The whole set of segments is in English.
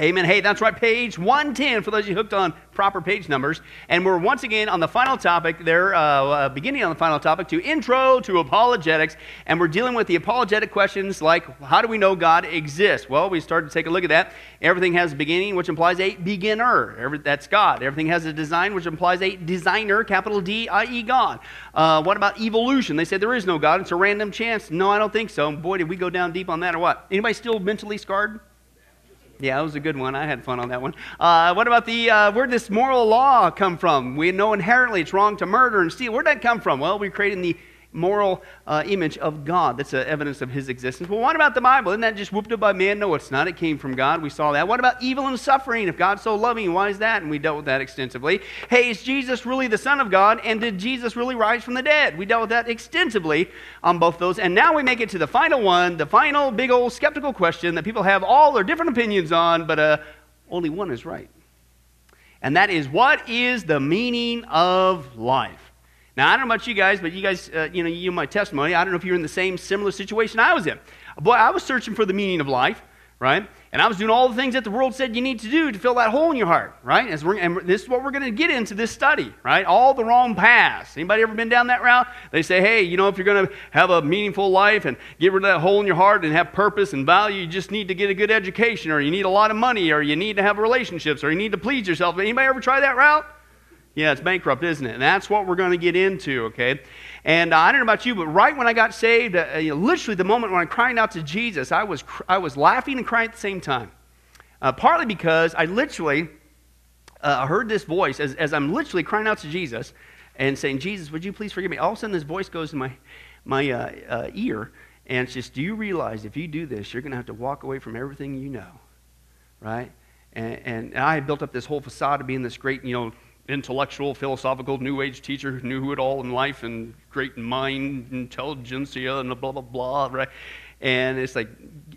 Amen. Hey, that's right, page 110 for those you hooked on proper page numbers. And we're once again on the final topic, there, uh, uh, beginning on the final topic, to intro to apologetics. And we're dealing with the apologetic questions like, how do we know God exists? Well, we started to take a look at that. Everything has a beginning, which implies a beginner. Every, that's God. Everything has a design, which implies a designer, capital D, i.e., God. Uh, what about evolution? They said there is no God. It's a random chance. No, I don't think so. Boy, did we go down deep on that or what? Anybody still mentally scarred? Yeah, that was a good one. I had fun on that one. Uh, what about the uh, where did this moral law come from? We know inherently it's wrong to murder and steal. Where did that come from? Well, we're created the moral uh, image of God. That's evidence of his existence. Well, what about the Bible? Isn't that just whooped up by man? No, it's not. It came from God. We saw that. What about evil and suffering? If God's so loving, why is that? And we dealt with that extensively. Hey, is Jesus really the Son of God? And did Jesus really rise from the dead? We dealt with that extensively on both those. And now we make it to the final one, the final big old skeptical question that people have all their different opinions on, but uh, only one is right. And that is, what is the meaning of life? Now, I don't know about you guys, but you guys, uh, you know, you my testimony. I don't know if you're in the same similar situation I was in. Boy, I was searching for the meaning of life, right? And I was doing all the things that the world said you need to do to fill that hole in your heart, right? As we're, and this is what we're going to get into this study, right? All the wrong paths. Anybody ever been down that route? They say, hey, you know, if you're going to have a meaningful life and get rid of that hole in your heart and have purpose and value, you just need to get a good education, or you need a lot of money, or you need to have relationships, or you need to please yourself. Anybody ever try that route? Yeah, it's bankrupt, isn't it? And that's what we're going to get into, okay? And uh, I don't know about you, but right when I got saved, uh, you know, literally the moment when I'm crying out to Jesus, I was, I was laughing and crying at the same time. Uh, partly because I literally uh, heard this voice as, as I'm literally crying out to Jesus and saying, Jesus, would you please forgive me? All of a sudden, this voice goes in my, my uh, uh, ear, and it's just, do you realize if you do this, you're going to have to walk away from everything you know, right? And, and I had built up this whole facade of being this great, you know, intellectual, philosophical, new age teacher who knew it all in life and great mind intelligentsia and blah, blah, blah, right? And it's like,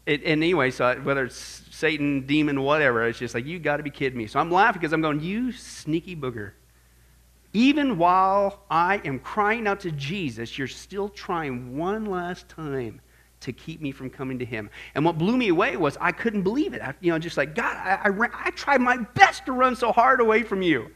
it, and anyway, so whether it's Satan, demon, whatever, it's just like, you got to be kidding me. So I'm laughing because I'm going, you sneaky booger. Even while I am crying out to Jesus, you're still trying one last time to keep me from coming to him. And what blew me away was I couldn't believe it. I, you know, just like, God, I, I, ran, I tried my best to run so hard away from you.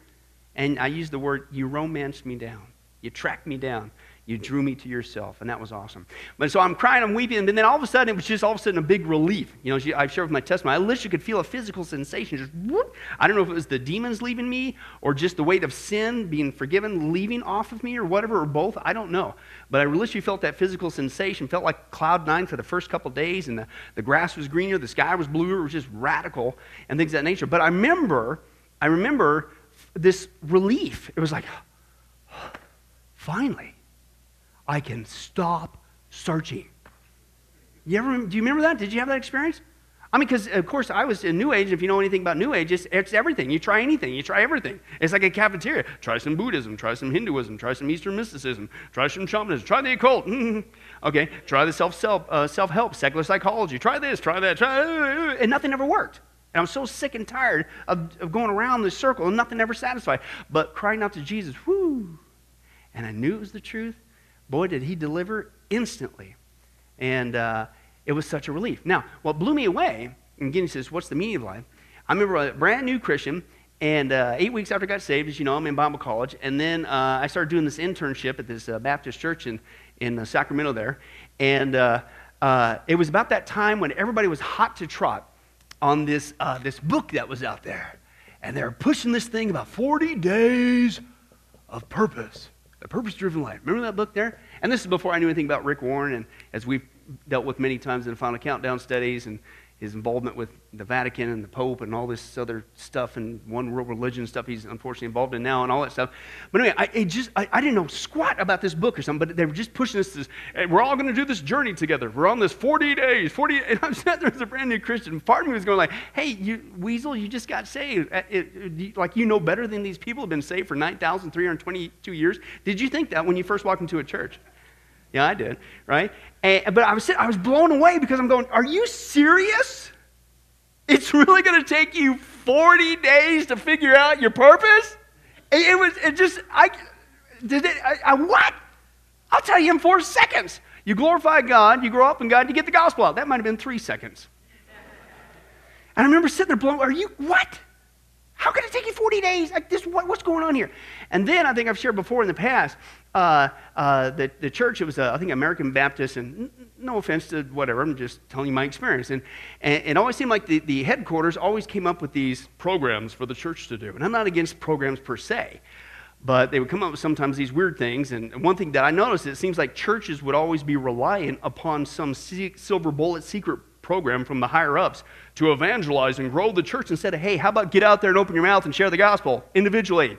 And I use the word, you romanced me down. You tracked me down. You drew me to yourself, and that was awesome. But so I'm crying, I'm weeping, and then all of a sudden it was just all of a sudden a big relief. You know, I've shared with my testimony. I literally could feel a physical sensation. Just whoop. I don't know if it was the demons leaving me or just the weight of sin being forgiven leaving off of me or whatever, or both. I don't know. But I literally felt that physical sensation. Felt like cloud nine for the first couple days, and the, the grass was greener, the sky was bluer. It was just radical and things of that nature. But I remember, I remember this relief. It was like, finally, I can stop searching. You ever, do you remember that? Did you have that experience? I mean, because of course I was in New Age. If you know anything about New Age, it's, it's, everything. You try anything, you try everything. It's like a cafeteria. Try some Buddhism, try some Hinduism, try some Eastern mysticism, try some shamanism, try the occult. okay, try the self uh, self help, secular psychology. Try this, try that, try, and nothing ever worked. And I'm so sick and tired of, of going around this circle and nothing ever satisfied. But crying out to Jesus, whoo. And I knew it was the truth. Boy, did he deliver instantly. And uh, it was such a relief. Now, what blew me away, and again, he says, What's the meaning of life? I remember a brand new Christian, and uh, eight weeks after I got saved, as you know, I'm in Bible college. And then uh, I started doing this internship at this uh, Baptist church in, in uh, Sacramento there. And uh, it was about that time when everybody was hot to trot on this, uh, this book that was out there. And they were pushing this thing about 40 days of purpose, a purpose driven life. Remember that book there? And this is before I knew anything about Rick Warren, and as we've dealt with many times in the Final Countdown studies and his involvement with the Vatican and the Pope and all this other stuff and one world religion stuff he's unfortunately involved in now and all that stuff. But anyway, I, just, I, I, didn't know squat about this book or something, but they were just pushing us this, hey, we're all going to do this journey together. We're on this 40 days, 40, and I'm sitting there as a brand new Christian. Part of me was going like, hey, you, Weasel, you just got saved. Uh, it, uh, it, like you know better than these people have been saved for 9,322 years. Did you think that when you first walked into a church? Yeah, I did, right? And, but I was, I was blown away because I'm going, are you serious? It's really going to take you 40 days to figure out your purpose? It, it was, it just, I, did it, I, I, what? I'll tell you in four seconds. You glorify God, you grow up in God, you get the gospel out. That might have been three seconds. And I remember sitting there blown, are you, what? How can it take you 40 days? Like this, what, what's going on here? And then I think I've shared before in the past, uh, uh, the, the church, it was, uh, I think, American Baptist, and no offense to whatever, I'm just telling you my experience. And, and it always seemed like the, the headquarters always came up with these programs for the church to do. And I'm not against programs per se, but they would come up with sometimes these weird things. And one thing that I noticed, it seems like churches would always be reliant upon some silver bullet secret program from the higher ups to evangelize and grow the church instead of, hey, how about get out there and open your mouth and share the gospel individually?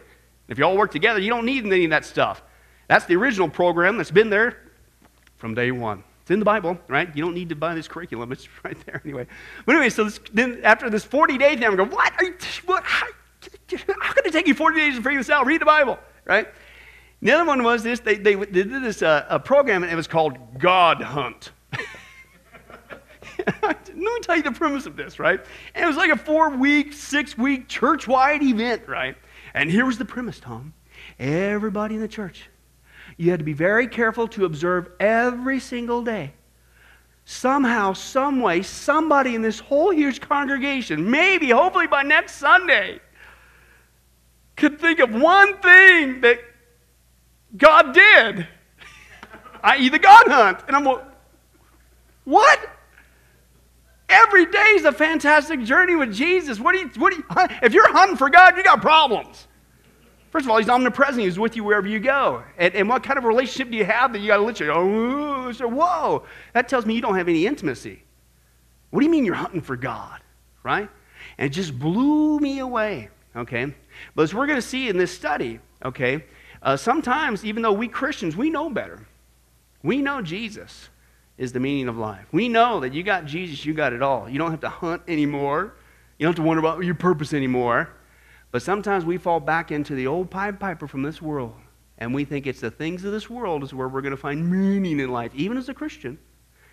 If you all work together, you don't need any of that stuff. That's the original program that's been there from day one. It's in the Bible, right? You don't need to buy this curriculum. It's right there anyway. But anyway, so this, then after this 40 days, I'm going, what? Are you, what? How, how can it take you 40 days to figure this out? Read the Bible, right? The other one was this. They, they, they did this uh, a program, and it was called God Hunt. Let me tell you the premise of this, right? And it was like a four week, six week church wide event, right? And here was the premise, Tom. Everybody in the church, you had to be very careful to observe every single day. Somehow, some way, somebody in this whole huge congregation, maybe, hopefully by next Sunday, could think of one thing that God did, i.e., the God hunt. And I'm like, what? Every day is a fantastic journey with Jesus. What do you, what do you, if you're hunting for God, you got problems. First of all, He's omnipresent. He's with you wherever you go. And, and what kind of relationship do you have that you got to literally, oh, so, whoa. That tells me you don't have any intimacy. What do you mean you're hunting for God? Right? And it just blew me away. Okay? But as we're going to see in this study, okay, uh, sometimes, even though we Christians, we know better. We know Jesus is the meaning of life. We know that you got Jesus, you got it all. You don't have to hunt anymore. You don't have to wonder about your purpose anymore. But sometimes we fall back into the old Pied Piper from this world, and we think it's the things of this world is where we're going to find meaning in life, even as a Christian.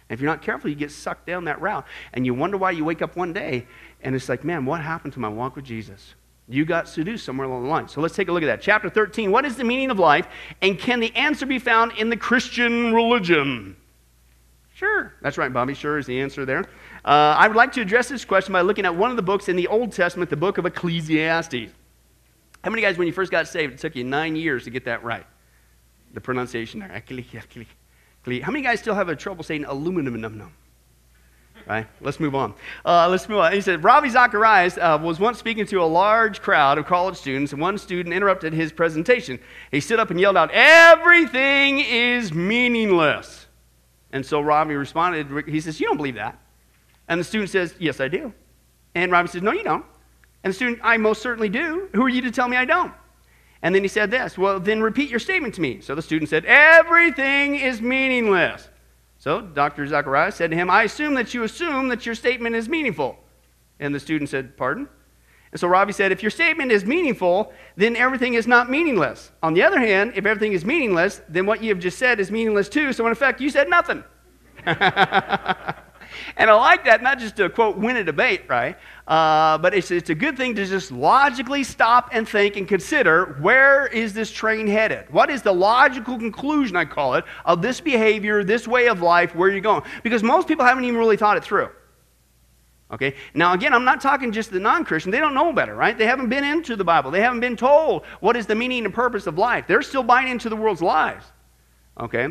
And if you're not careful, you get sucked down that route, and you wonder why you wake up one day, and it's like, man, what happened to my walk with Jesus? You got seduced somewhere along the line. So let's take a look at that. Chapter 13 What is the meaning of life, and can the answer be found in the Christian religion? Sure. That's right, Bobby. Sure is the answer there. Uh, I would like to address this question by looking at one of the books in the Old Testament, the book of Ecclesiastes. How many guys, when you first got saved, it took you nine years to get that right? The pronunciation there. How many guys still have a trouble saying aluminum? Right? Let's move on. Uh, let's move on. He said, Ravi Zacharias uh, was once speaking to a large crowd of college students, and one student interrupted his presentation. He stood up and yelled out, Everything is meaningless. And so Ravi responded, he says, You don't believe that. And the student says, Yes, I do. And Ravi says, No, you don't. And the student, I most certainly do. Who are you to tell me I don't? And then he said this, Well, then repeat your statement to me. So the student said, Everything is meaningless. So Dr. Zacharias said to him, I assume that you assume that your statement is meaningful. And the student said, Pardon? And so Ravi said, if your statement is meaningful, then everything is not meaningless. On the other hand, if everything is meaningless, then what you have just said is meaningless too. So in effect, you said nothing. and I like that, not just to quote, win a debate, right? Uh, but it's, it's a good thing to just logically stop and think and consider where is this train headed? What is the logical conclusion, I call it, of this behavior, this way of life, where you're going? Because most people haven't even really thought it through. Okay? Now, again, I'm not talking just the non Christian. They don't know better, right? They haven't been into the Bible. They haven't been told what is the meaning and purpose of life. They're still buying into the world's lies. Okay?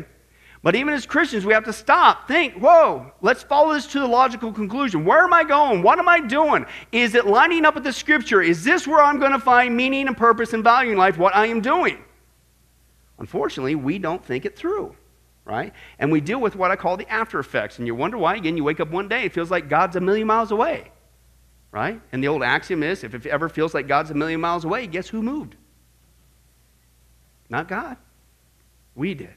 But even as Christians, we have to stop, think, whoa, let's follow this to the logical conclusion. Where am I going? What am I doing? Is it lining up with the scripture? Is this where I'm going to find meaning and purpose and value in life, what I am doing? Unfortunately, we don't think it through right? And we deal with what I call the after effects. And you wonder why, again, you wake up one day, it feels like God's a million miles away, right? And the old axiom is if it ever feels like God's a million miles away, guess who moved? Not God. We did.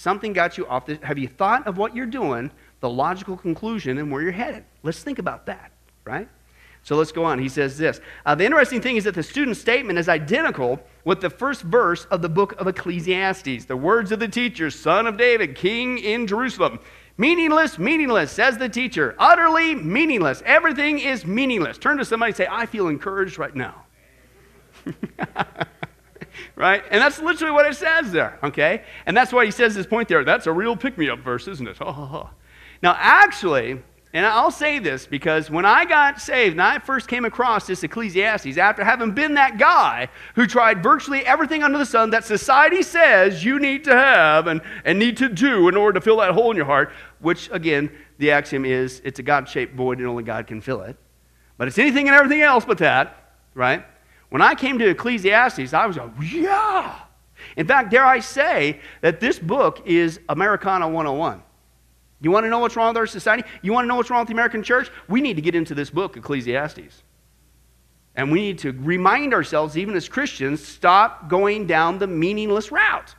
Something got you off the. Have you thought of what you're doing, the logical conclusion, and where you're headed? Let's think about that, right? So let's go on. He says this. Uh, the interesting thing is that the student's statement is identical with the first verse of the book of Ecclesiastes. The words of the teacher, son of David, king in Jerusalem. Meaningless, meaningless, says the teacher. Utterly meaningless. Everything is meaningless. Turn to somebody and say, I feel encouraged right now. right? And that's literally what it says there, okay? And that's why he says this point there. That's a real pick me up verse, isn't it? now, actually, And I'll say this because when I got saved and I first came across this Ecclesiastes, after having been that guy who tried virtually everything under the sun that society says you need to have and, and need to do in order to fill that hole in your heart, which again, the axiom is it's a God shaped void and only God can fill it. But it's anything and everything else but that, right? When I came to Ecclesiastes, I was like, yeah. In fact, dare I say that this book is Americana 101. You want to know what's wrong with our society? You want to know what's wrong with the American church? We need to get into this book, Ecclesiastes. And we need to remind ourselves, even as Christians, stop going down the meaningless route,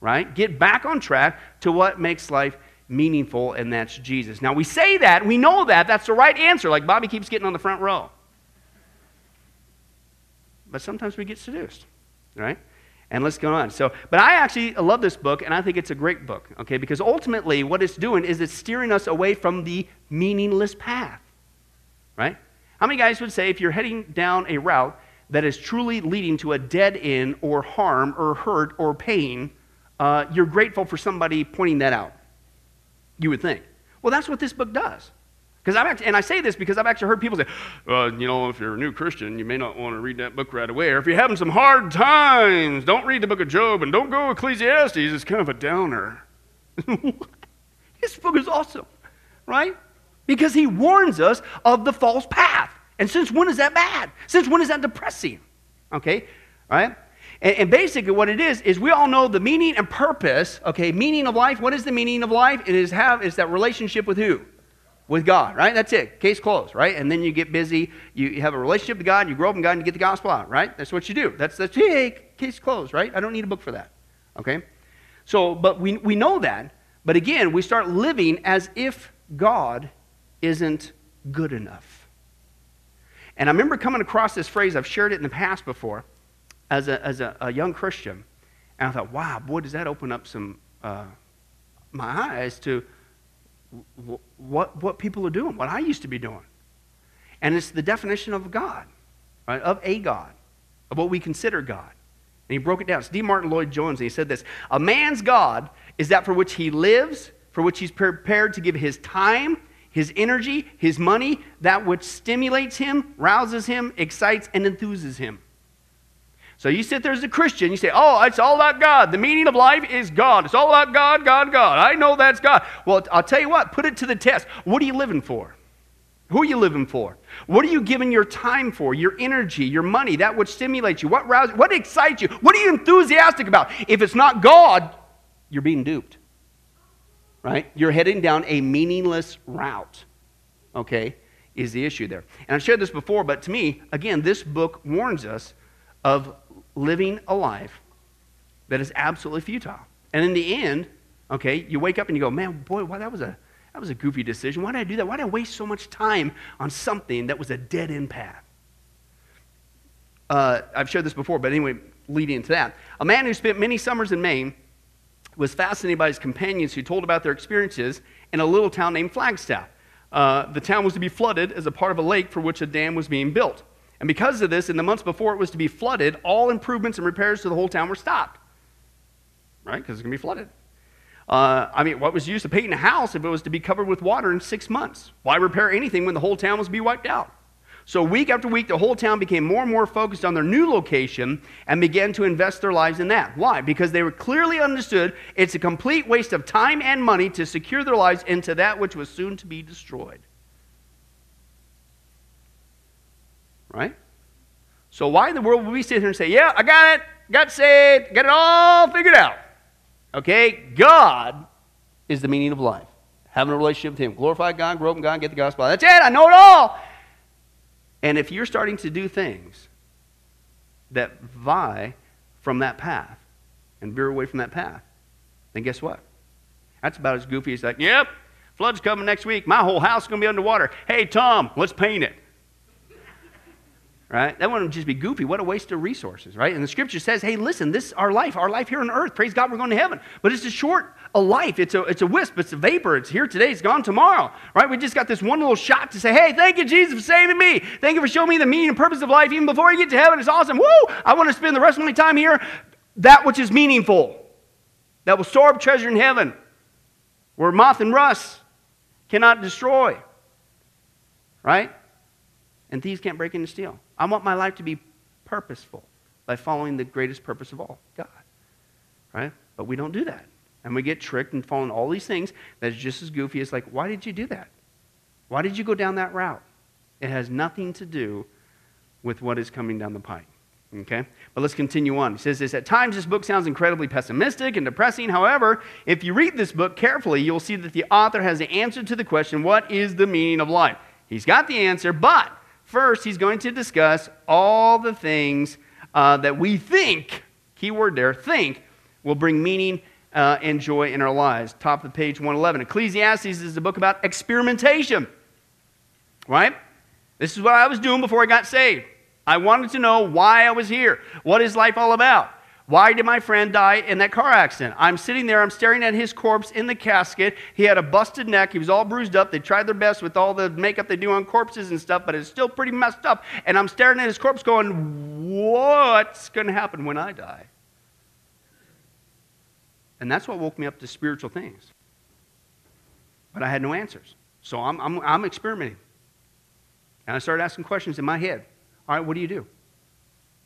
right? Get back on track to what makes life meaningful, and that's Jesus. Now, we say that, we know that, that's the right answer, like Bobby keeps getting on the front row. But sometimes we get seduced, right? And let's go on. So, but I actually love this book, and I think it's a great book, okay? Because ultimately, what it's doing is it's steering us away from the meaningless path, right? How many guys would say if you're heading down a route that is truly leading to a dead end or harm or hurt or pain, uh, you're grateful for somebody pointing that out? You would think. Well, that's what this book does. Because I've actually, and I say this because I've actually heard people say, well, you know, if you're a new Christian, you may not want to read that book right away. Or if you're having some hard times, don't read the book of Job and don't go Ecclesiastes. It's kind of a downer. this book is awesome, right? Because he warns us of the false path. And since when is that bad? Since when is that depressing? Okay, right? And, and, basically, what it is is we all know the meaning and purpose. Okay, meaning of life. What is the meaning of life? It is have is that relationship with who? With God, right? That's it. Case closed, right? And then you get busy. You have a relationship with God. You grow up in God and you get the gospel out, right? That's what you do. That's the hey, case closed, right? I don't need a book for that, okay? So, but we, we know that. But again, we start living as if God isn't good enough. And I remember coming across this phrase, I've shared it in the past before, as a, as a, a young Christian. And I thought, wow, boy, does that open up some, uh, my eyes to what, what people are doing, what I used to be doing. And it's the definition of God, right? Of a God, of what we consider God. And he broke it down. It's D. Martyn Lloyd-Jones, and he said this A man's God is that for which he lives, for which he's prepared to give his time, his energy, his money, that which stimulates him, rouses him, excites, and enthuses him. So you sit there as a Christian, you say, Oh, it's all about God. The meaning of life is God. It's all about God, God, God. I know that's God. Well, I'll tell you what, put it to the test. What are you living for? Who are you living for? What are you giving your time for? Your energy, your money, that which stimulates you? What rouses, what excites you? What are you enthusiastic about? If it's not God, you're being duped. Right? You're heading down a meaningless route. Okay? Is the issue there. And I've shared this before, but to me, again, this book warns us of living a life that is absolutely futile. And in the end, okay, you wake up and you go, man, boy, why that was a that was a goofy decision. Why did I do that? Why did I waste so much time on something that was a dead end path? Uh, I've shared this before, but anyway, leading into that. A man who spent many summers in Maine was fascinated by his companions who told about their experiences in a little town named Flagstaff. Uh, the town was to be flooded as a part of a lake for which a dam was being built. And because of this, in the months before it was to be flooded, all improvements and repairs to the whole town were stopped. Right? Because it's going to be flooded. Uh, I mean, what was used to paint a house if it was to be covered with water in six months? Why repair anything when the whole town was to be wiped out? So, week after week, the whole town became more and more focused on their new location and began to invest their lives in that. Why? Because they were clearly understood it's a complete waste of time and money to secure their lives into that which was soon to be destroyed. Right? So why in the world would we sit here and say, yeah, I got it, got saved, got it all figured out? Okay, God is the meaning of life. Having a relationship with Him. Glorify God, grow up in God, get the gospel. That's it, I know it all. And if you're starting to do things that vie from that path and veer away from that path, then guess what? That's about as goofy as like, yep, flood's coming next week. My whole house is going to be underwater. Hey, Tom, let's paint it right? That wouldn't just be goofy. What a waste of resources, right? And the scripture says, hey, listen, this is our life, our life here on earth. Praise God, we're going to heaven. But it's a short a life. It's a, it's a wisp. It's a vapor. It's here today. It's gone tomorrow, right? We just got this one little shot to say, hey, thank you, Jesus, for saving me. Thank you for showing me the meaning and purpose of life even before I get to heaven. It's awesome. Woo! I want to spend the rest of my time here that which is meaningful, that will store up treasure in heaven, where moth and rust cannot destroy. right? And thieves can't break in and steal. I want my life to be purposeful by following the greatest purpose of all, God, right? But we don't do that. And we get tricked and fall in all these things that is just as goofy as like, why did you do that? Why did you go down that route? It has nothing to do with what is coming down the pike. Okay? But let's continue on. He says this At times, this book sounds incredibly pessimistic and depressing. However, if you read this book carefully, you'll see that the author has the answer to the question what is the meaning of life? He's got the answer, but first, he's going to discuss all the things uh, that we think, keyword there, think, will bring meaning uh, and joy in our lives. Top of page 111. Ecclesiastes is a book about experimentation. Right? This is what I was doing before I got saved. I wanted to know why I was here. What is life all about? Why did my friend die in that car accident? I'm sitting there, I'm staring at his corpse in the casket. He had a busted neck, he was all bruised up. They tried their best with all the makeup they do on corpses and stuff, but it's still pretty messed up. And I'm staring at his corpse going, What's going to happen when I die? And that's what woke me up to spiritual things. But I had no answers. So I'm, I'm, I'm experimenting. And I started asking questions in my head. All right, what do you do?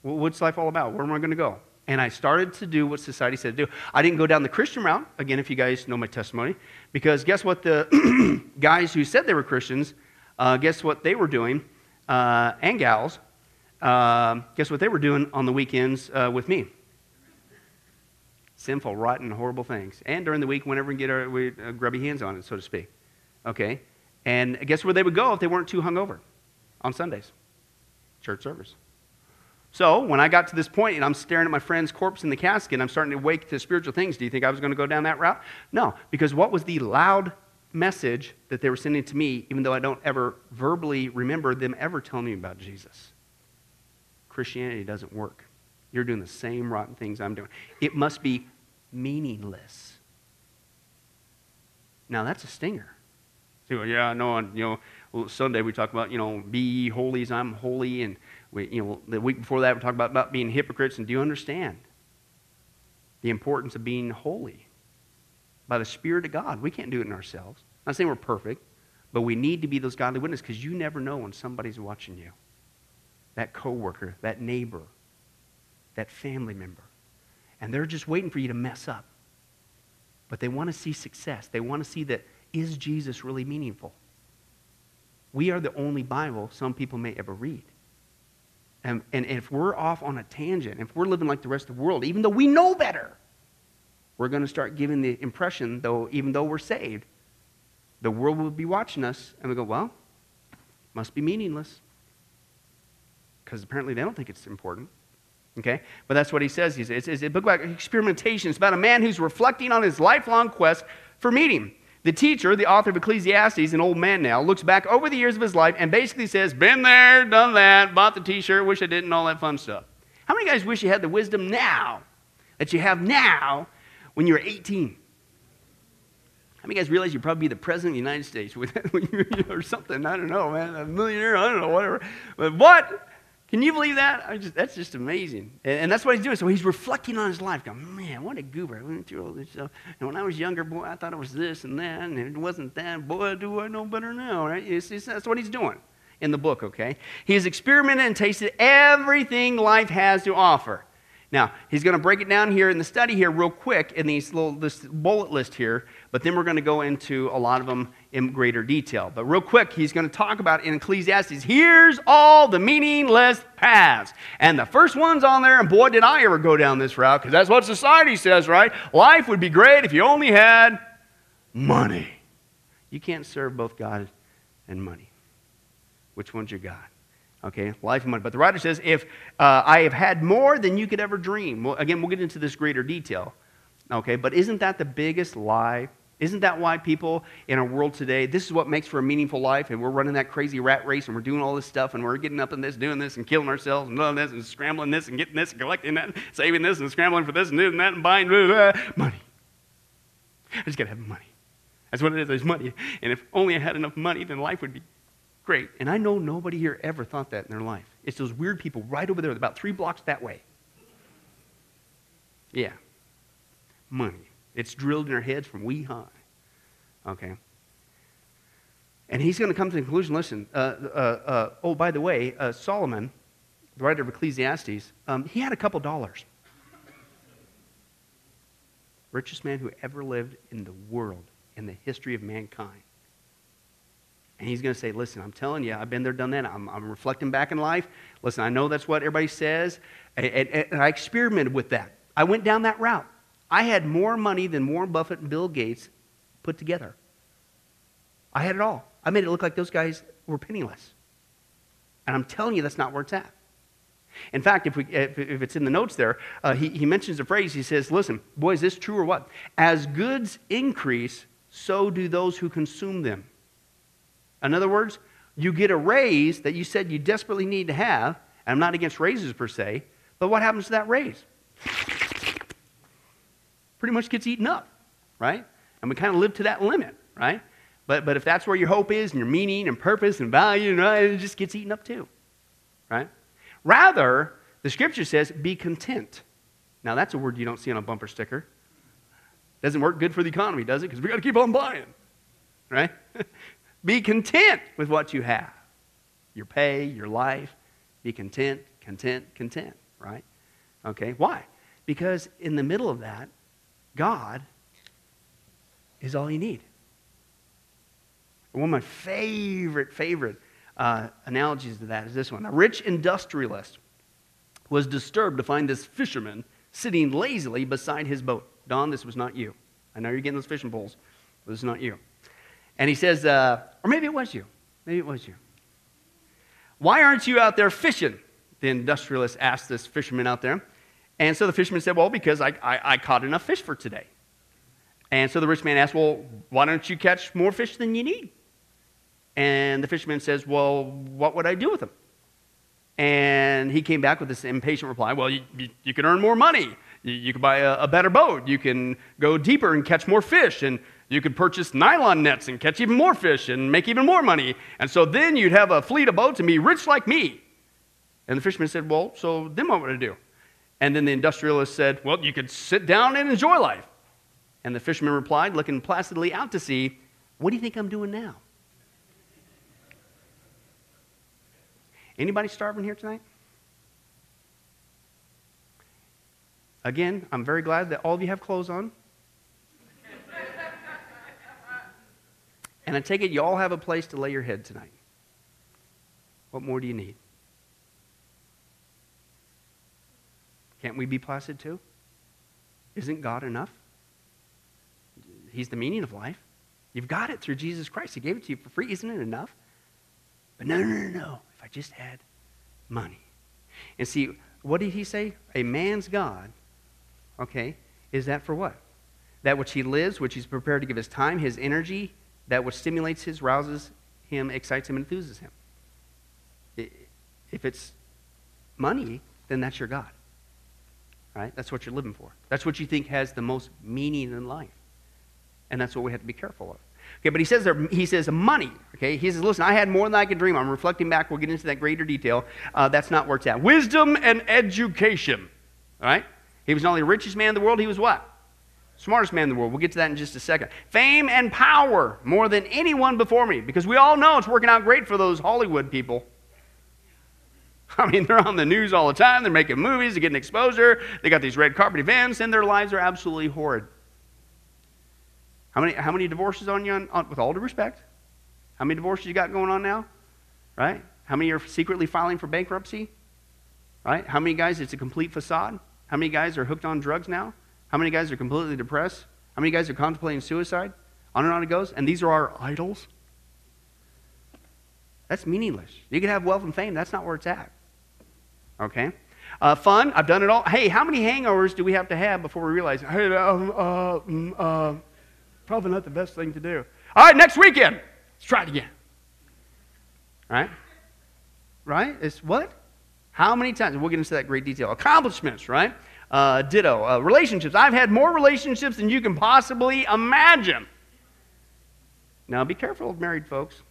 What's life all about? Where am I going to go? And I started to do what society said to do. I didn't go down the Christian route, again, if you guys know my testimony, because guess what? The guys who said they were Christians, uh, guess what they were doing? Uh, and gals, uh, guess what they were doing on the weekends uh, with me? Sinful, rotten, horrible things. And during the week, whenever we get our we, uh, grubby hands on it, so to speak. Okay? And guess where they would go if they weren't too hungover? On Sundays church service. So when I got to this point and I'm staring at my friend's corpse in the casket and I'm starting to wake to spiritual things, do you think I was going to go down that route? No, because what was the loud message that they were sending to me, even though I don't ever verbally remember them ever telling me about Jesus? Christianity doesn't work. You're doing the same rotten things I'm doing. It must be meaningless. Now that's a stinger. So, yeah, no, you know, Sunday we talk about, you know, be holy as I'm holy. And, we, you know, the week before that we talked about not being hypocrites. And do you understand the importance of being holy? By the Spirit of God. We can't do it in ourselves. I'm not saying we're perfect, but we need to be those godly witnesses because you never know when somebody's watching you. That coworker, that neighbor, that family member. And they're just waiting for you to mess up. But they want to see success. They want to see that is Jesus really meaningful? We are the only Bible some people may ever read. And, and if we're off on a tangent, if we're living like the rest of the world, even though we know better, we're going to start giving the impression, though, even though we're saved, the world will be watching us, and we go, well, must be meaningless. Because apparently they don't think it's important. Okay? But that's what he says. He says it's, it's a book about experimentation. It's about a man who's reflecting on his lifelong quest for meaning. The teacher, the author of Ecclesiastes, an old man now, looks back over the years of his life and basically says, Been there, done that, bought the t shirt, wish I didn't, all that fun stuff. How many guys wish you had the wisdom now that you have now when you were 18? How many guys realize you'd probably be the president of the United States with, or something? I don't know, man, a millionaire, I don't know, whatever. But what? Can you believe that? Just, that's just amazing. And, and, that's what he's doing. So he's reflecting on his life, going, man, what a goober. I went through all this stuff. And when I was younger, boy, I thought it was this and that, and it wasn't that. Boy, do I know better now, right? It's, it's, that's what he's doing in the book, okay? He has experimented and tasted everything life has to offer. Now, he's going to break it down here in the study here real quick in these little this bullet list here, but then we're going to go into a lot of them in greater detail. But real quick, he's going to talk about in Ecclesiastes, here's all the meaningless paths. And the first one's on there, and boy, did I ever go down this route, because that's what society says, right? Life would be great if you only had money. You can't serve both God and money. Which one's your God? Okay, life and money. But the writer says, if uh, I have had more than you could ever dream. Well, again, we'll get into this greater detail. Okay, but isn't that the biggest lie? Isn't that why people in our world today, this is what makes for a meaningful life, and we're running that crazy rat race, and we're doing all this stuff, and we're getting up in this, doing this, and killing ourselves, and doing this, and scrambling this, and getting this, and collecting that, and saving this, and scrambling for this, and doing that, and buying blah, blah, money. I just got to have money. That's what it is. There's money. And if only I had enough money, then life would be Great. And I know nobody here ever thought that in their life. It's those weird people right over there, about three blocks that way. Yeah. Money. It's drilled in our heads from wee high. Okay. And he's going to come to the conclusion listen, uh, uh, uh, oh, by the way, uh, Solomon, the writer of Ecclesiastes, um, he had a couple dollars. Richest man who ever lived in the world, in the history of mankind. And he's going to say, Listen, I'm telling you, I've been there, done that. I'm, I'm reflecting back in life. Listen, I know that's what everybody says. And, and, and, I experimented with that. I went down that route. I had more money than Warren Buffett and Bill Gates put together. I had it all. I made it look like those guys were penniless. And I'm telling you, that's not where it's at. In fact, if, we, if, it's in the notes there, uh, he, he mentions a phrase. He says, Listen, boy, is this true or what? As goods increase, so do those who consume them. In other words, you get a raise that you said you desperately need to have. And I'm not against raises per se, but what happens to that raise? Pretty much gets eaten up, right? And we kind of live to that limit, right? But, but if that's where your hope is and your meaning and purpose and value, right, it just gets eaten up too, right? Rather, the scripture says, be content. Now, that's a word you don't see on a bumper sticker. Doesn't work good for the economy, does it? Because we got to keep on buying, right? Be content with what you have your pay, your life. Be content, content, content, right? Okay, why? Because in the middle of that, God is all you need. One of my favorite, favorite uh, analogies to that is this one. A rich industrialist was disturbed to find this fisherman sitting lazily beside his boat. Don, this was not you. I know you're getting those fishing poles, but this is not you. And he says, uh, or maybe it was you. Maybe it was you. Why aren't you out there fishing? The industrialist asked this fisherman out there. And so the fisherman said, Well, because I, I, I, caught enough fish for today. And so the rich man asked, Well, why don't you catch more fish than you need? And the fisherman says, Well, what would I do with them? And he came back with this impatient reply Well, you, you, you can earn more money. You, you can buy a, a better boat. You can go deeper and catch more fish. And you could purchase nylon nets and catch even more fish and make even more money. And so then you'd have a fleet of boats and be rich like me. And the fisherman said, Well, so then what would I do? And then the industrialist said, Well, you could sit down and enjoy life. And the fisherman replied, looking placidly out to sea, What do you think I'm doing now? Anybody starving here tonight? Again, I'm very glad that all of you have clothes on. And I take it you all have a place to lay your head tonight. What more do you need? Can't we be placid too? Isn't God enough? He's the meaning of life. You've got it through Jesus Christ. He gave it to you for free. Isn't it enough? But no, no, no, no. If I just had money. And see, what did he say? A man's God, okay, is that for what? That which he lives, which he's prepared to give his time, his energy, that which stimulates his, rouses him, excites him, enthuses him. If it's money, then that's your God. Right? That's what you're living for. That's what you think has the most meaning in life. And that's what we have to be careful of. Okay, but he says there, he says money. Okay, he says, listen, I had more than I could dream. I'm reflecting back. We'll get into that greater detail. Uh, that's not where it's at. Wisdom and education. All right. He was not only the richest man in the world. He was what? Smartest man in the world. We'll get to that in just a second. Fame and power more than anyone before me, because we all know it's working out great for those Hollywood people. I mean, they're on the news all the time. They're making movies, they're getting exposure. They got these red carpet events, and their lives are absolutely horrid. How many, how many divorces on you, on, on, with all due respect? How many divorces you got going on now? Right? How many are secretly filing for bankruptcy? Right? How many guys, it's a complete facade? How many guys are hooked on drugs now? How many guys are completely depressed? How many guys are contemplating suicide? On and on it goes. And these are our idols. That's meaningless. You can have wealth and fame. That's not where it's at. Okay? Uh, fun. I've done it all. Hey, how many hangovers do we have to have before we realize, hey, um, uh, mm, uh, probably not the best thing to do? All right, next weekend. Let's try it again. Right? Right? It's what? How many times? We'll get into that great detail. Accomplishments, right? Uh, ditto. Uh, relationships. I've had more relationships than you can possibly imagine. Now, be careful of married folks.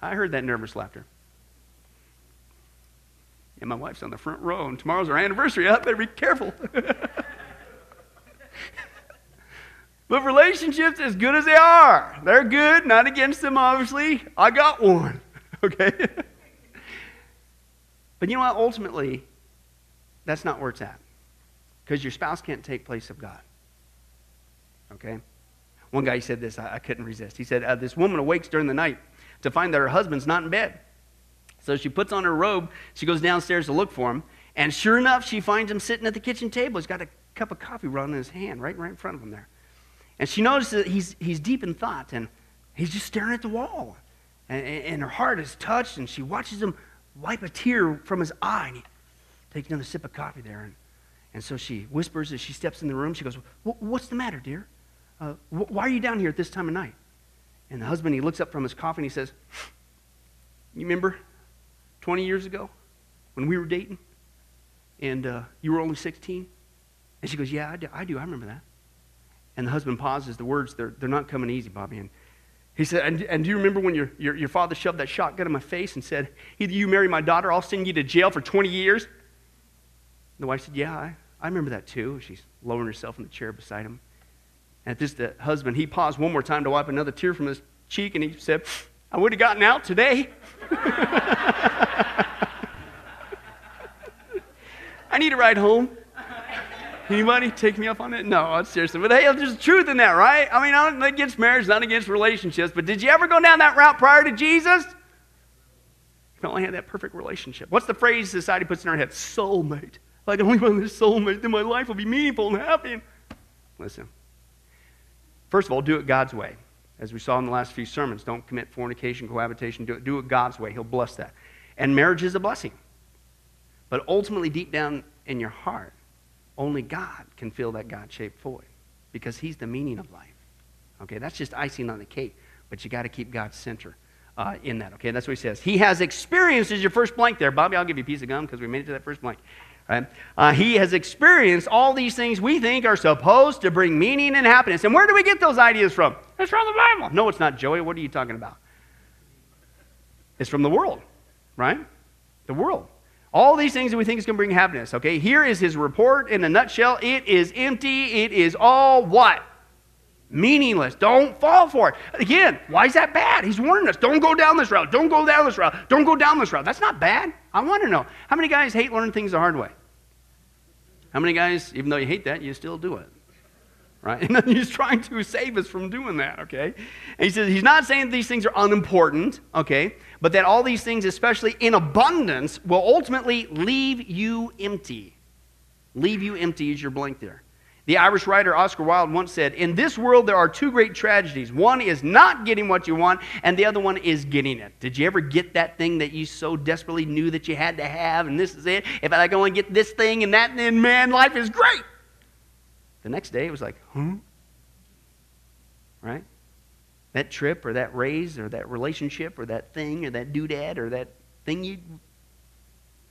I heard that nervous laughter. And my wife's on the front row, and tomorrow's our anniversary. I better be careful. But relationships, as good as they are, they're good, not against them, obviously. I got one, okay? but you know what? Ultimately, that's not where it's at. Because your spouse can't take place of God, okay? One guy said this, I, I couldn't resist. He said, uh, This woman awakes during the night to find that her husband's not in bed. So she puts on her robe, she goes downstairs to look for him, and sure enough, she finds him sitting at the kitchen table. He's got a cup of coffee running in his hand, right, right in front of him there. And she notices that he's, he's deep in thought, and he's just staring at the wall. And, and her heart is touched, and she watches him wipe a tear from his eye, and he takes another sip of coffee there. And, and so she whispers as she steps in the room, she goes, What's the matter, dear? Uh, wh- why are you down here at this time of night? And the husband, he looks up from his coffee and he says, You remember 20 years ago when we were dating and uh, you were only 16? And she goes, Yeah, I do. I do. I remember that. And the husband pauses. The words, they're, they're not coming easy, Bobby. And he said, and, and do you remember when your, your, your father shoved that shotgun in my face and said, Either you marry my daughter, I'll send you to jail for 20 years? And the wife said, Yeah, I, I remember that too. She's lowering herself in the chair beside him. And at this, the husband, he paused one more time to wipe another tear from his cheek and he said, I would have gotten out today. I need a ride home. Anybody take me up on it? No, I'm seriously. But hey, there's truth in that, right? I mean, I'm not against marriage, not against relationships, but did you ever go down that route prior to Jesus? You only had that perfect relationship. What's the phrase society puts in our head? Soulmate. I can only find this soulmate, then my life will be meaningful and happy. Listen. First of all, do it God's way. As we saw in the last few sermons, don't commit fornication, cohabitation. Do it, do it God's way. He'll bless that. And marriage is a blessing. But ultimately, deep down in your heart, only God can fill that God shaped void because He's the meaning of life. Okay, that's just icing on the cake, but you got to keep God's center uh, in that. Okay, that's what He says. He has experienced, is your first blank there. Bobby, I'll give you a piece of gum because we made it to that first blank. Right? Uh, he has experienced all these things we think are supposed to bring meaning and happiness. And where do we get those ideas from? It's from the Bible. No, it's not, Joey. What are you talking about? It's from the world, right? The world. All these things that we think is going to bring happiness, okay? Here is his report in a nutshell. It is empty. It is all what? Meaningless. Don't fall for it. Again, why is that bad? He's warning us. Don't go down this route. Don't go down this route. Don't go down this route. That's not bad. I want to know. How many guys hate learning things the hard way? How many guys, even though you hate that, you still do it? Right? And then he's trying to save us from doing that, okay? And he says he's not saying these things are unimportant, okay? But that all these things, especially in abundance, will ultimately leave you empty. Leave you empty is your blank there. The Irish writer Oscar Wilde once said, In this world, there are two great tragedies. One is not getting what you want, and the other one is getting it. Did you ever get that thing that you so desperately knew that you had to have, and this is it? If I can only get this thing and that, then man, life is great. The next day, it was like, huh? Right? That trip, or that raise, or that relationship, or that thing, or that doodad, or that thing you.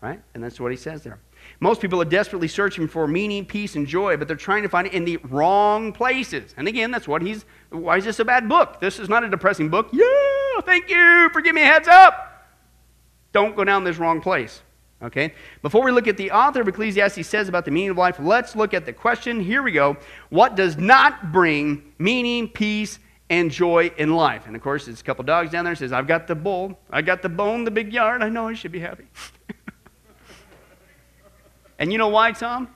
Right? And that's what he says there. Most people are desperately searching for meaning, peace, and joy, but they're trying to find it in the wrong places. And again, that's what he's. Why is this a bad book? This is not a depressing book. Yeah, thank you for giving me a heads up. Don't go down this wrong place. Okay? Before we look at the author of Ecclesiastes says about the meaning of life, let's look at the question. Here we go. What does not bring meaning, peace, and joy in life? And of course, there's a couple dogs down there. Says, "I've got the bull. I got the bone, the big yard. I know I should be happy." And you know why, Tom?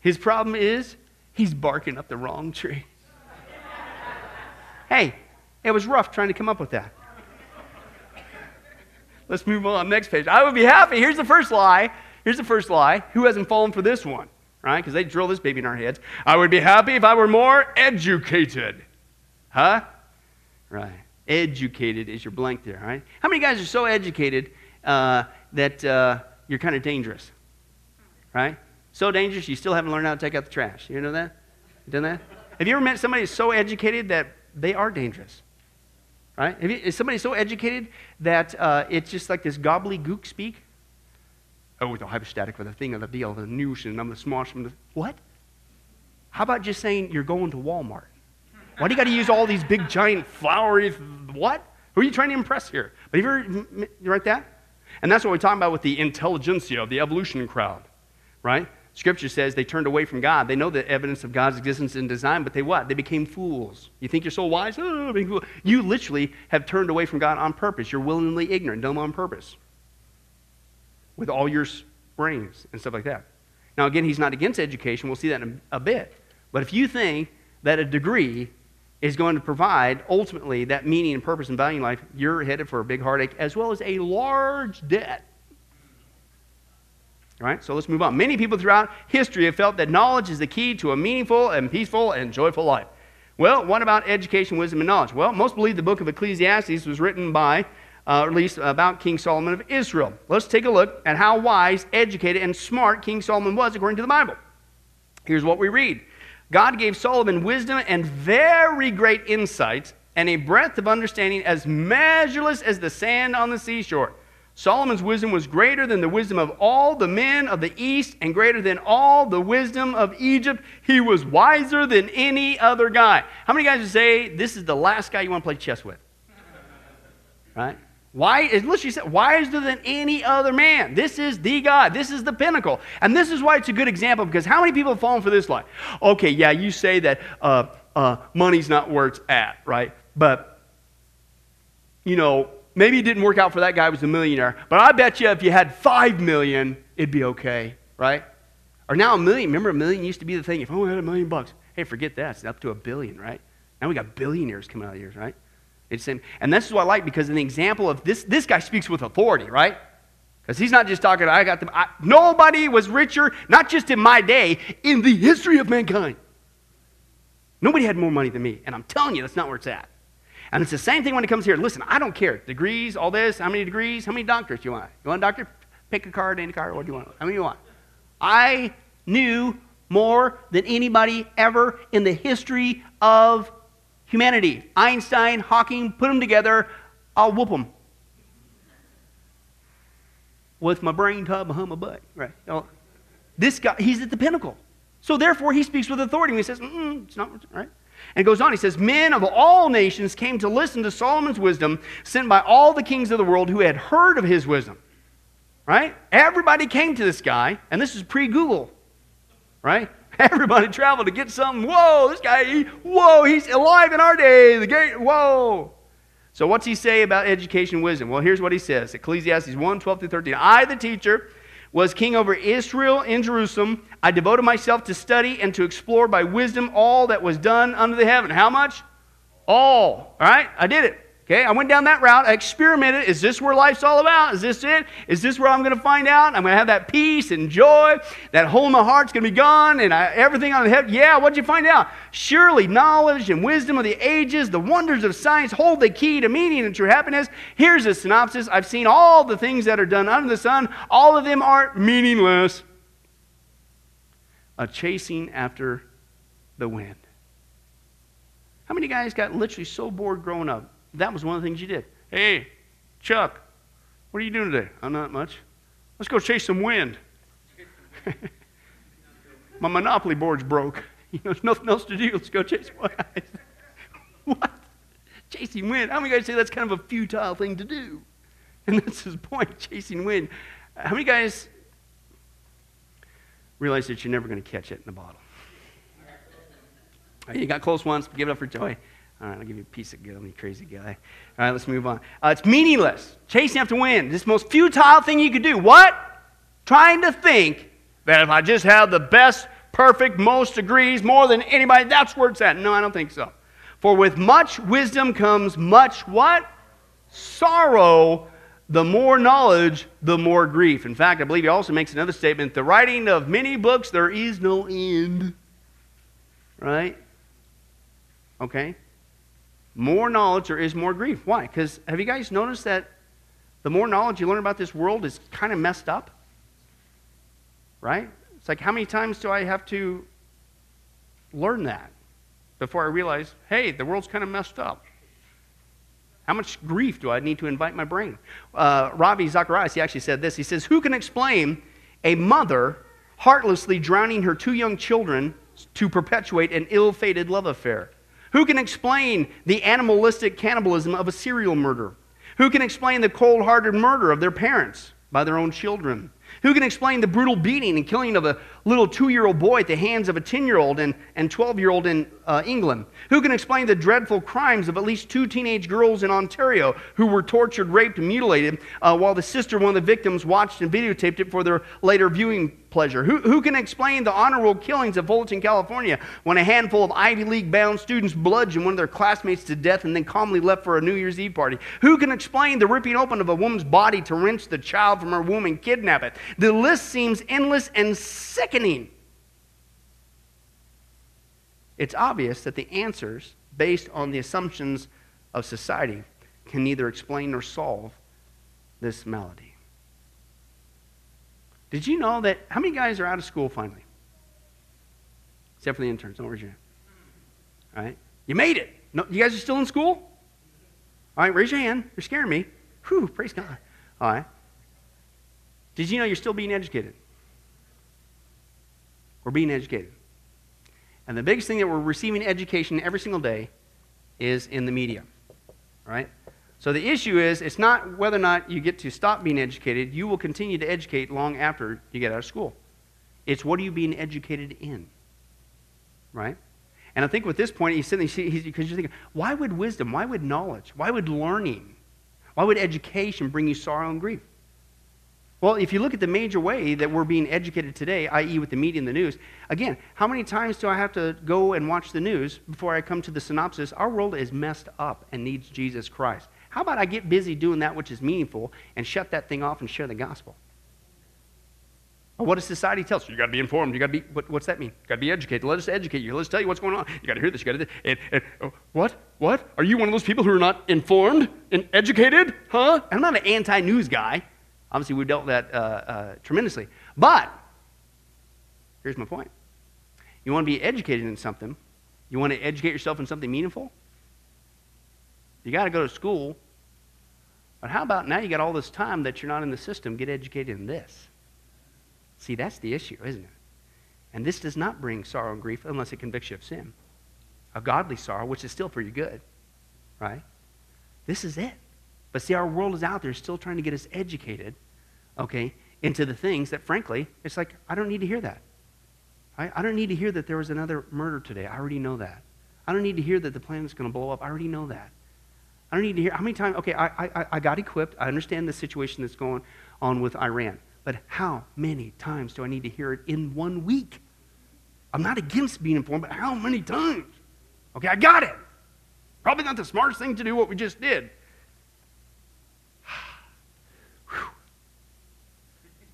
His problem is he's barking up the wrong tree. hey, it was rough trying to come up with that. Let's move on. Next page. I would be happy. Here's the first lie. Here's the first lie. Who hasn't fallen for this one? Right? Because they drill this baby in our heads. I would be happy if I were more educated. Huh? Right. Educated is your blank there, right? How many guys are so educated uh, that uh, you're kind of dangerous? Right? So dangerous, you still haven't learned how to take out the trash. You know that? You done that? Have you ever met somebody so educated that they are dangerous? Right? Have You, is somebody so educated that uh, it's just like this gobbledygook speak? Oh, the hypostatic for the thing of the deal, the news, and I'm the smash. The, what? How about just saying you're going to Walmart? Why do you got to use all these big, giant, flowery, what? Who are you trying to impress here? But have you ever, write that? And that's what we're talking about with the intelligentsia, of the evolution crowd right? Scripture says they turned away from God. They know the evidence of God's existence and design, but they what? They became fools. You think you're so wise? Oh. You literally have turned away from God on purpose. You're willingly ignorant, dumb on purpose. With all your brains and stuff like that. Now, again, he's not against education. We'll see that in a bit. But if you think that a degree is going to provide ultimately that meaning and purpose and value in life, you're headed for a big heartache as well as a large debt. Right, so let's move on. Many people throughout history have felt that knowledge is the key to a meaningful and peaceful and joyful life. Well, what about education, wisdom, and knowledge? Well, most believe the book of Ecclesiastes was written by, uh, or at least about King Solomon of Israel. Let's take a look at how wise, educated, and smart King Solomon was according to the Bible. Here's what we read God gave Solomon wisdom and very great insight and a breadth of understanding as measureless as the sand on the seashore. Solomon's wisdom was greater than the wisdom of all the men of the East and greater than all the wisdom of Egypt. He was wiser than any other guy. How many guys would say this is the last guy you want to play chess with? Right? Why is literally said wiser than any other man. This is the guy. This is the pinnacle. And this is why it's a good example because how many people have fallen for this lie? Okay, yeah, you say that uh, uh, money's not where it's at, right? But you know, maybe it didn't work out for that guy who was a millionaire, but I bet you if you had five million, it'd be okay, right? Or now a million. Remember, a million used to be the thing. If I only had a million bucks, hey, forget that. It's up to a billion, right? Now we got billionaires coming out of here, right? It's same. And this is what I like because in the example of this, this guy speaks with authority, right? Because he's not just talking, I got them. I, nobody was richer, not just in my day, in the history of mankind. Nobody had more money than me. And I'm telling you, that's not where it's at. And it's the same thing when it comes here. Listen, I don't care. Degrees, all this, how many degrees, how many doctors do you want? You want a doctor? Pick a card, any card, what do you want? How many you want? I knew more than anybody ever in the history of humanity. Einstein, Hawking, put them together, I'll whoop them. With my brain tied behind my butt. Right. This guy, he's at the pinnacle. So therefore, he speaks with authority. He says, mm it's not right. And goes on, he says, Men of all nations came to listen to Solomon's wisdom, sent by all the kings of the world who had heard of his wisdom. Right? Everybody came to this guy, and this is pre Google. Right? Everybody traveled to get something. Whoa, this guy, he, whoa, he's alive in our day. The gate, whoa. So, what's he say about education wisdom? Well, here's what he says Ecclesiastes 1 12 through 13. I, the teacher, was king over Israel in Jerusalem. I devoted myself to study and to explore by wisdom all that was done under the heaven. How much? All. All right? I did it. Okay, I went down that route. I experimented. Is this where life's all about? Is this it? Is this where I'm going to find out? I'm going to have that peace and joy. That hole in my heart's going to be gone, and I, everything on the head. Yeah, what'd you find out? Surely knowledge and wisdom of the ages, the wonders of science, hold the key to meaning and true happiness. Here's a synopsis. I've seen all the things that are done under the sun. All of them are meaningless. A chasing after the wind. How many guys got literally so bored growing up? That was one of the things you did. Hey, Chuck, what are you doing today? I'm not much. Let's go chase some wind. My Monopoly board's broke. You know, there's nothing else to do. Let's go chase wind. what? Chasing wind. How many guys say that's kind of a futile thing to do? And that's his point, chasing wind. How many guys realize that you're never going to catch it in a bottle? You got close once, give it up for joy. All right, I'll give you a piece of gum, you crazy guy. All right, let's move on. Uh, it's meaningless. Chasing after wind. This is the most futile thing you could do. What? Trying to think that if I just have the best, perfect, most degrees, more than anybody, that's where it's at. No, I don't think so. For with much wisdom comes much what? Sorrow. The more knowledge, the more grief. In fact, I believe he also makes another statement the writing of many books, there is no end. Right? Okay? more knowledge, there is more grief. Why? Because have you guys noticed that the more knowledge you learn about this world is kind of messed up? Right? It's like, how many times do I have to learn that before I realize, hey, the world's kind of messed up? How much grief do I need to invite my brain? Uh, Ravi Zacharias, he actually said this. He says, Who can explain a mother heartlessly drowning her two young children to perpetuate an ill fated love affair? Who can explain the animalistic cannibalism of a serial murderer? Who can explain the cold hearted murder of their parents by their own children? Who can explain the brutal beating and killing of a little two year old boy at the hands of a 10 year old and, and 12 year old in uh, England? Who can explain the dreadful crimes of at least two teenage girls in Ontario who were tortured, raped, and mutilated uh, while the sister of one of the victims watched and videotaped it for their later viewing pleasure? Who, who can explain the honorable killings of Fullerton, California, when a handful of Ivy League bound students bludgeoned one of their classmates to death and then calmly left for a New Year's Eve party? Who can explain the ripping open of a woman's body to wrench the child from her womb and kidnap it? The list seems endless and sickening. It's obvious that the answers, based on the assumptions of society, can neither explain nor solve this malady. Did you know that? How many guys are out of school finally? Except for the interns. Don't raise your hand. All right? You made it. No, you guys are still in school? All right, raise your hand. You're scaring me. Whew, praise God. All right. Did you know you're still being educated? We're being educated. And the biggest thing that we're receiving education every single day is in the media. Right? So the issue is it's not whether or not you get to stop being educated, you will continue to educate long after you get out of school. It's what are you being educated in? Right? And I think with this point, he's sitting because you're thinking, why would wisdom, why would knowledge, why would learning, why would education bring you sorrow and grief? Well, if you look at the major way that we're being educated today, i.e., with the media and the news, again, how many times do I have to go and watch the news before I come to the synopsis? Our world is messed up and needs Jesus Christ. How about I get busy doing that which is meaningful and shut that thing off and share the gospel? What does society tell us? You got to be informed. You got to be. What, what's that mean? You got to be educated. Let us educate you. Let us tell you what's going on. You got to hear this. You got to. And, and, oh, what? What? Are you one of those people who are not informed and educated? Huh? I'm not an anti-news guy. Obviously, we've dealt with that uh, uh, tremendously. But here's my point you want to be educated in something, you want to educate yourself in something meaningful, you got to go to school. But how about now you got all this time that you're not in the system, get educated in this? See, that's the issue, isn't it? And this does not bring sorrow and grief unless it convicts you of sin. A godly sorrow, which is still for your good, right? This is it. But see, our world is out there still trying to get us educated, okay, into the things that, frankly, it's like, I don't need to hear that. I, I don't need to hear that there was another murder today. I already know that. I don't need to hear that the planet's going to blow up. I already know that. I don't need to hear how many times, okay, I, I, I got equipped. I understand the situation that's going on with Iran. But how many times do I need to hear it in one week? I'm not against being informed, but how many times? Okay, I got it. Probably not the smartest thing to do what we just did.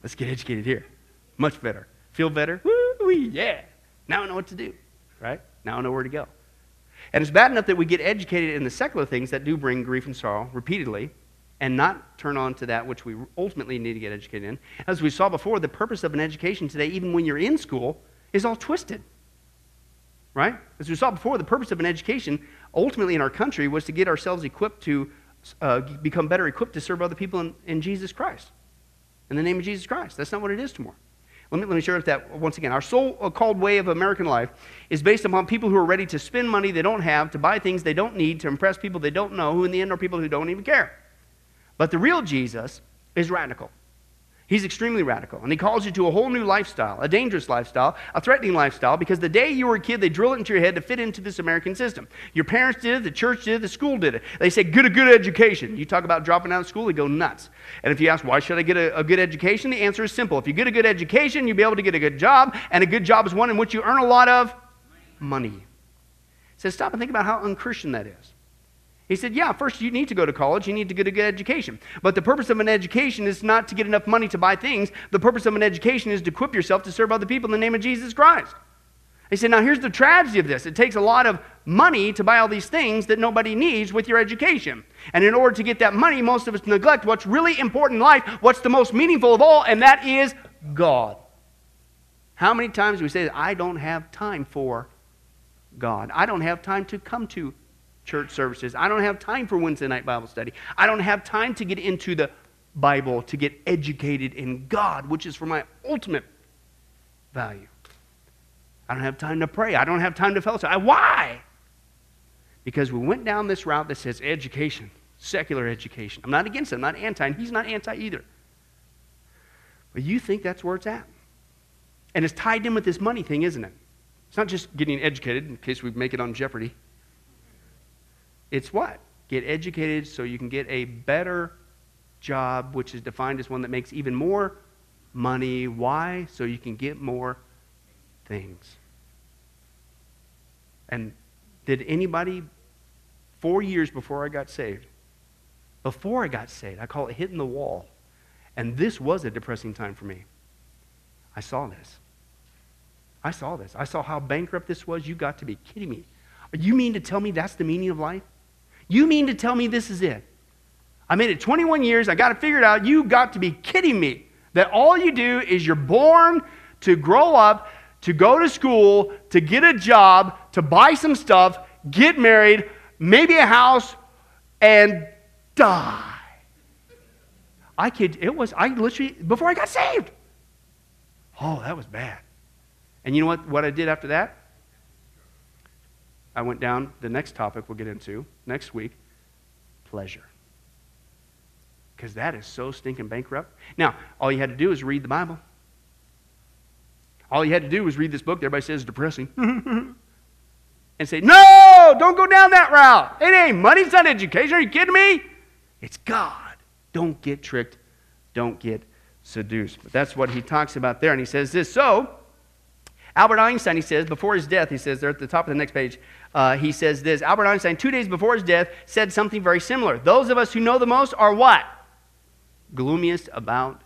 Let's get educated here. Much better. Feel better? Woo yeah. Now I know what to do, right? Now I know where to go. And it's bad enough that we get educated in the secular things that do bring grief and sorrow repeatedly and not turn on to that which we ultimately need to get educated in. As we saw before, the purpose of an education today, even when you're in school, is all twisted. Right? As we saw before, the purpose of an education ultimately in our country was to get ourselves equipped to uh, become better equipped to serve other people in, in Jesus Christ in the name of Jesus Christ. That's not what it is tomorrow. Let me, let me share with that once again. Our so uh, called way of American life is based upon people who are ready to spend money they don't have, to buy things they don't need, to impress people they don't know, who in the end are people who don't even care. But the real Jesus is radical. He's extremely radical. And he calls you to a whole new lifestyle, a dangerous lifestyle, a threatening lifestyle, because the day you were a kid, they drill it into your head to fit into this American system. Your parents did it, the church did it, the school did it. They say, get a good education. You talk about dropping out of school, they go nuts. And if you ask, why should I get a, a good education? The answer is simple. If you get a good education, you'll be able to get a good job, and a good job is one in which you earn a lot of money. He says, stop and think about how unchristian that is. He said, Yeah, first you need to go to college, you need to get a good education. But the purpose of an education is not to get enough money to buy things. The purpose of an education is to equip yourself to serve other people in the name of Jesus Christ. He said, Now here's the tragedy of this it takes a lot of money to buy all these things that nobody needs with your education. And in order to get that money, most of us neglect what's really important in life, what's the most meaningful of all, and that is God. How many times do we say, I don't have time for God? I don't have time to come to church services. I don't have time for Wednesday night Bible study. I don't have time to get into the Bible, to get educated in God, which is for my ultimate value. I don't have time to pray. I don't have time to fellowship. Why? Because we went down this route that says education, secular education. I'm not against it. I'm not anti, and he's not anti either. But you think that's where it's at. And it's tied in with this money thing, isn't it? It's not just getting educated, in case we make it on Jeopardy. It's what? Get educated so you can get a better job, which is defined as one that makes even more money. Why? So you can get more things. And did anybody, four years before I got saved, before I got saved, I call it hitting the wall. And this was a depressing time for me. I saw this. I saw this. I saw how bankrupt this was. You got to be kidding me. You mean to tell me that's the meaning of life? You mean to tell me this is it? I made it 21 years. I got to figure it out. You got to be kidding me that all you do is you're born to grow up, to go to school, to get a job, to buy some stuff, get married, maybe a house, and die. I kid, it was, I literally, before I got saved. Oh, that was bad. And you know what, what I did after that? I went down the next topic we'll get into next week pleasure. Because that is so stinking bankrupt. Now, all you had to do is read the Bible. All you had to do was read this book that everybody says is depressing. and say, No, don't go down that route. It ain't money, it's not education. Are you kidding me? It's God. Don't get tricked. Don't get seduced. But that's what he talks about there. And he says this. So, Albert Einstein, he says, before his death, he says there at the top of the next page, uh, he says this Albert Einstein, two days before his death, said something very similar. Those of us who know the most are what? Gloomiest about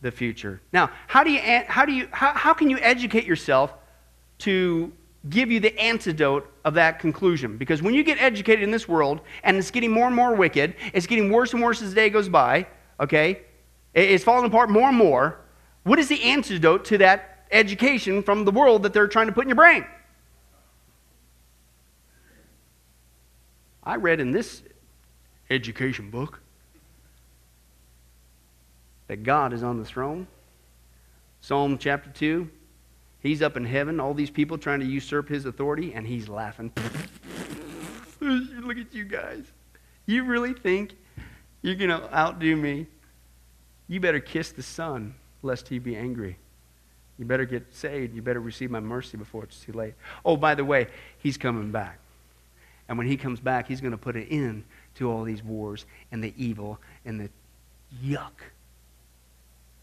the future. Now, how do you, how do you, how, how can you educate yourself to give you the antidote of that conclusion? Because when you get educated in this world and it's getting more and more wicked, it's getting worse and worse as the day goes by, okay? It's falling apart more and more. What is the antidote to that education from the world that they're trying to put in your brain. I read in this education book that God is on the throne. Psalm chapter 2. He's up in heaven, all these people trying to usurp his authority, and he's laughing. Look at you guys. You really think you're going to outdo me? You better kiss the Son, lest he be angry. You better get saved. You better receive my mercy before it's too late. Oh, by the way, he's coming back. And when he comes back, he's going to put an end to all these wars and the evil and the yuck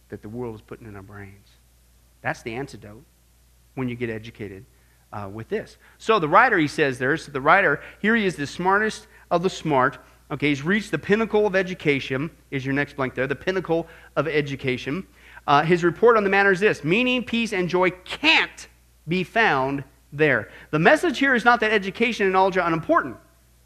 that the world is putting in our brains. That's the antidote when you get educated uh, with this. So the writer, he says there, so the writer, here he is the smartest of the smart. Okay, he's reached the pinnacle of education, is your next blank there, the pinnacle of education. Uh, his report on the matter is this meaning, peace, and joy can't be found there. The message here is not that education and knowledge are unimportant.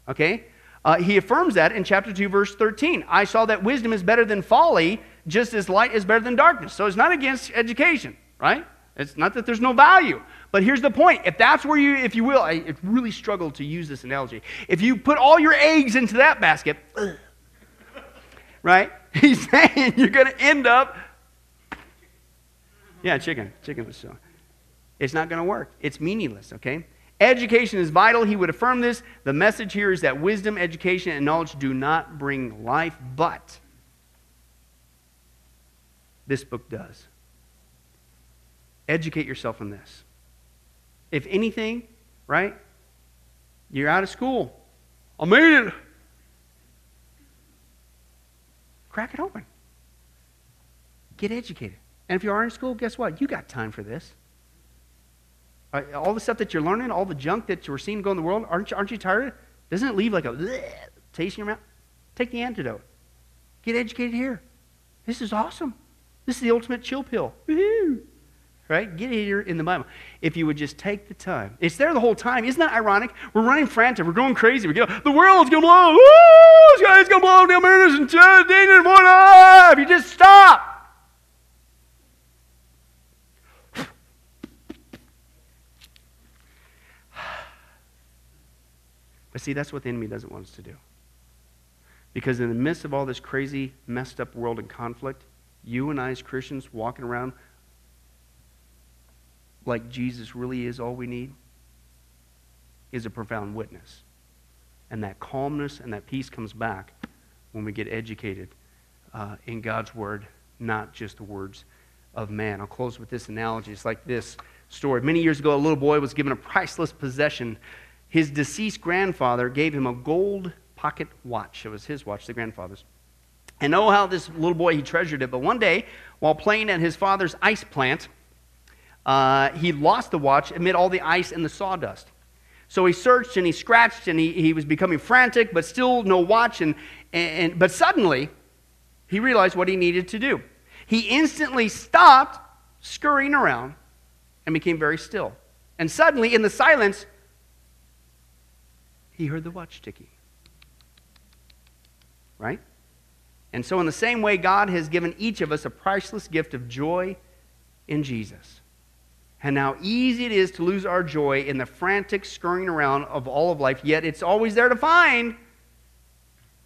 Okay? Uh, he affirms that in chapter 2, verse 13. I saw that wisdom is better than folly, just as light is better than darkness. So it's not against education, right? It's not that there's no value. But here's the point. If that's where you, if you will, I really struggle to use this analogy. If you put all your eggs into that basket, right? He's saying you're going to end up yeah, chicken. Chicken was so. It's not going to work. It's meaningless, okay? Education is vital. He would affirm this. The message here is that wisdom, education, and knowledge do not bring life, but this book does. Educate yourself in this. If anything, right? You're out of school. I made it. Crack it open. Get educated. And if you are in school, guess what? You got time for this. All the stuff that you're learning, all the junk that you're seeing go in the world, aren't you, aren't you tired? Doesn't it leave like a taste in your mouth? Take the antidote. Get educated here. This is awesome. This is the ultimate chill pill. Woo-hoo. Right? Get here in the Bible. If you would just take the time. It's there the whole time. Isn't that ironic? We're running frantic. We're going crazy. We go, the world's going to blow. Woo! Sky's going to blow. The Americans and danger. If you just stop. But see, that's what the enemy doesn't want us to do. Because in the midst of all this crazy, messed up world and conflict, you and I, as Christians, walking around like Jesus really is all we need, is a profound witness. And that calmness and that peace comes back when we get educated uh, in God's Word, not just the words of man. I'll close with this analogy. It's like this story. Many years ago, a little boy was given a priceless possession. His deceased grandfather gave him a gold pocket watch. It was his watch, the grandfather's. And oh, how this little boy, he treasured it. But one day, while playing at his father's ice plant, uh, he lost the watch amid all the ice and the sawdust. So he searched and he scratched and he, he was becoming frantic, but still no watch. And, and, but suddenly, he realized what he needed to do. He instantly stopped scurrying around and became very still. And suddenly, in the silence, he heard the watch ticking. Right? And so, in the same way, God has given each of us a priceless gift of joy in Jesus. And how easy it is to lose our joy in the frantic scurrying around of all of life, yet it's always there to find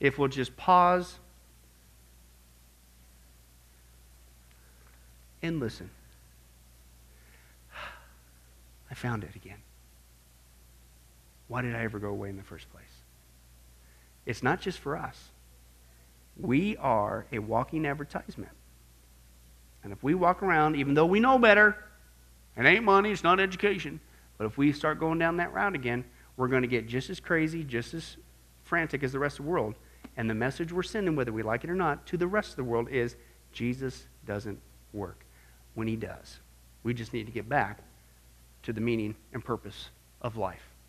if we'll just pause and listen. I found it again. Why did I ever go away in the first place? It's not just for us. We are a walking advertisement. And if we walk around, even though we know better, it ain't money, it's not education, but if we start going down that route again, we're going to get just as crazy, just as frantic as the rest of the world. And the message we're sending, whether we like it or not, to the rest of the world is Jesus doesn't work when he does. We just need to get back to the meaning and purpose of life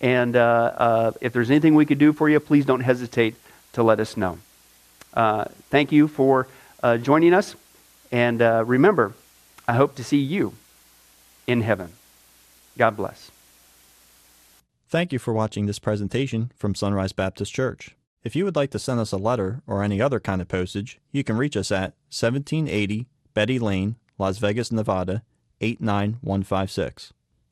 And uh, uh, if there's anything we could do for you, please don't hesitate to let us know. thank you for joining us. And remember, I hope to see you in heaven. God bless. Thank you for watching this presentation from Sunrise Baptist Church. If you would like to send us a letter or any other kind of postage, you can reach us at 1780 Betty Lane, Las Vegas, Nevada 89156.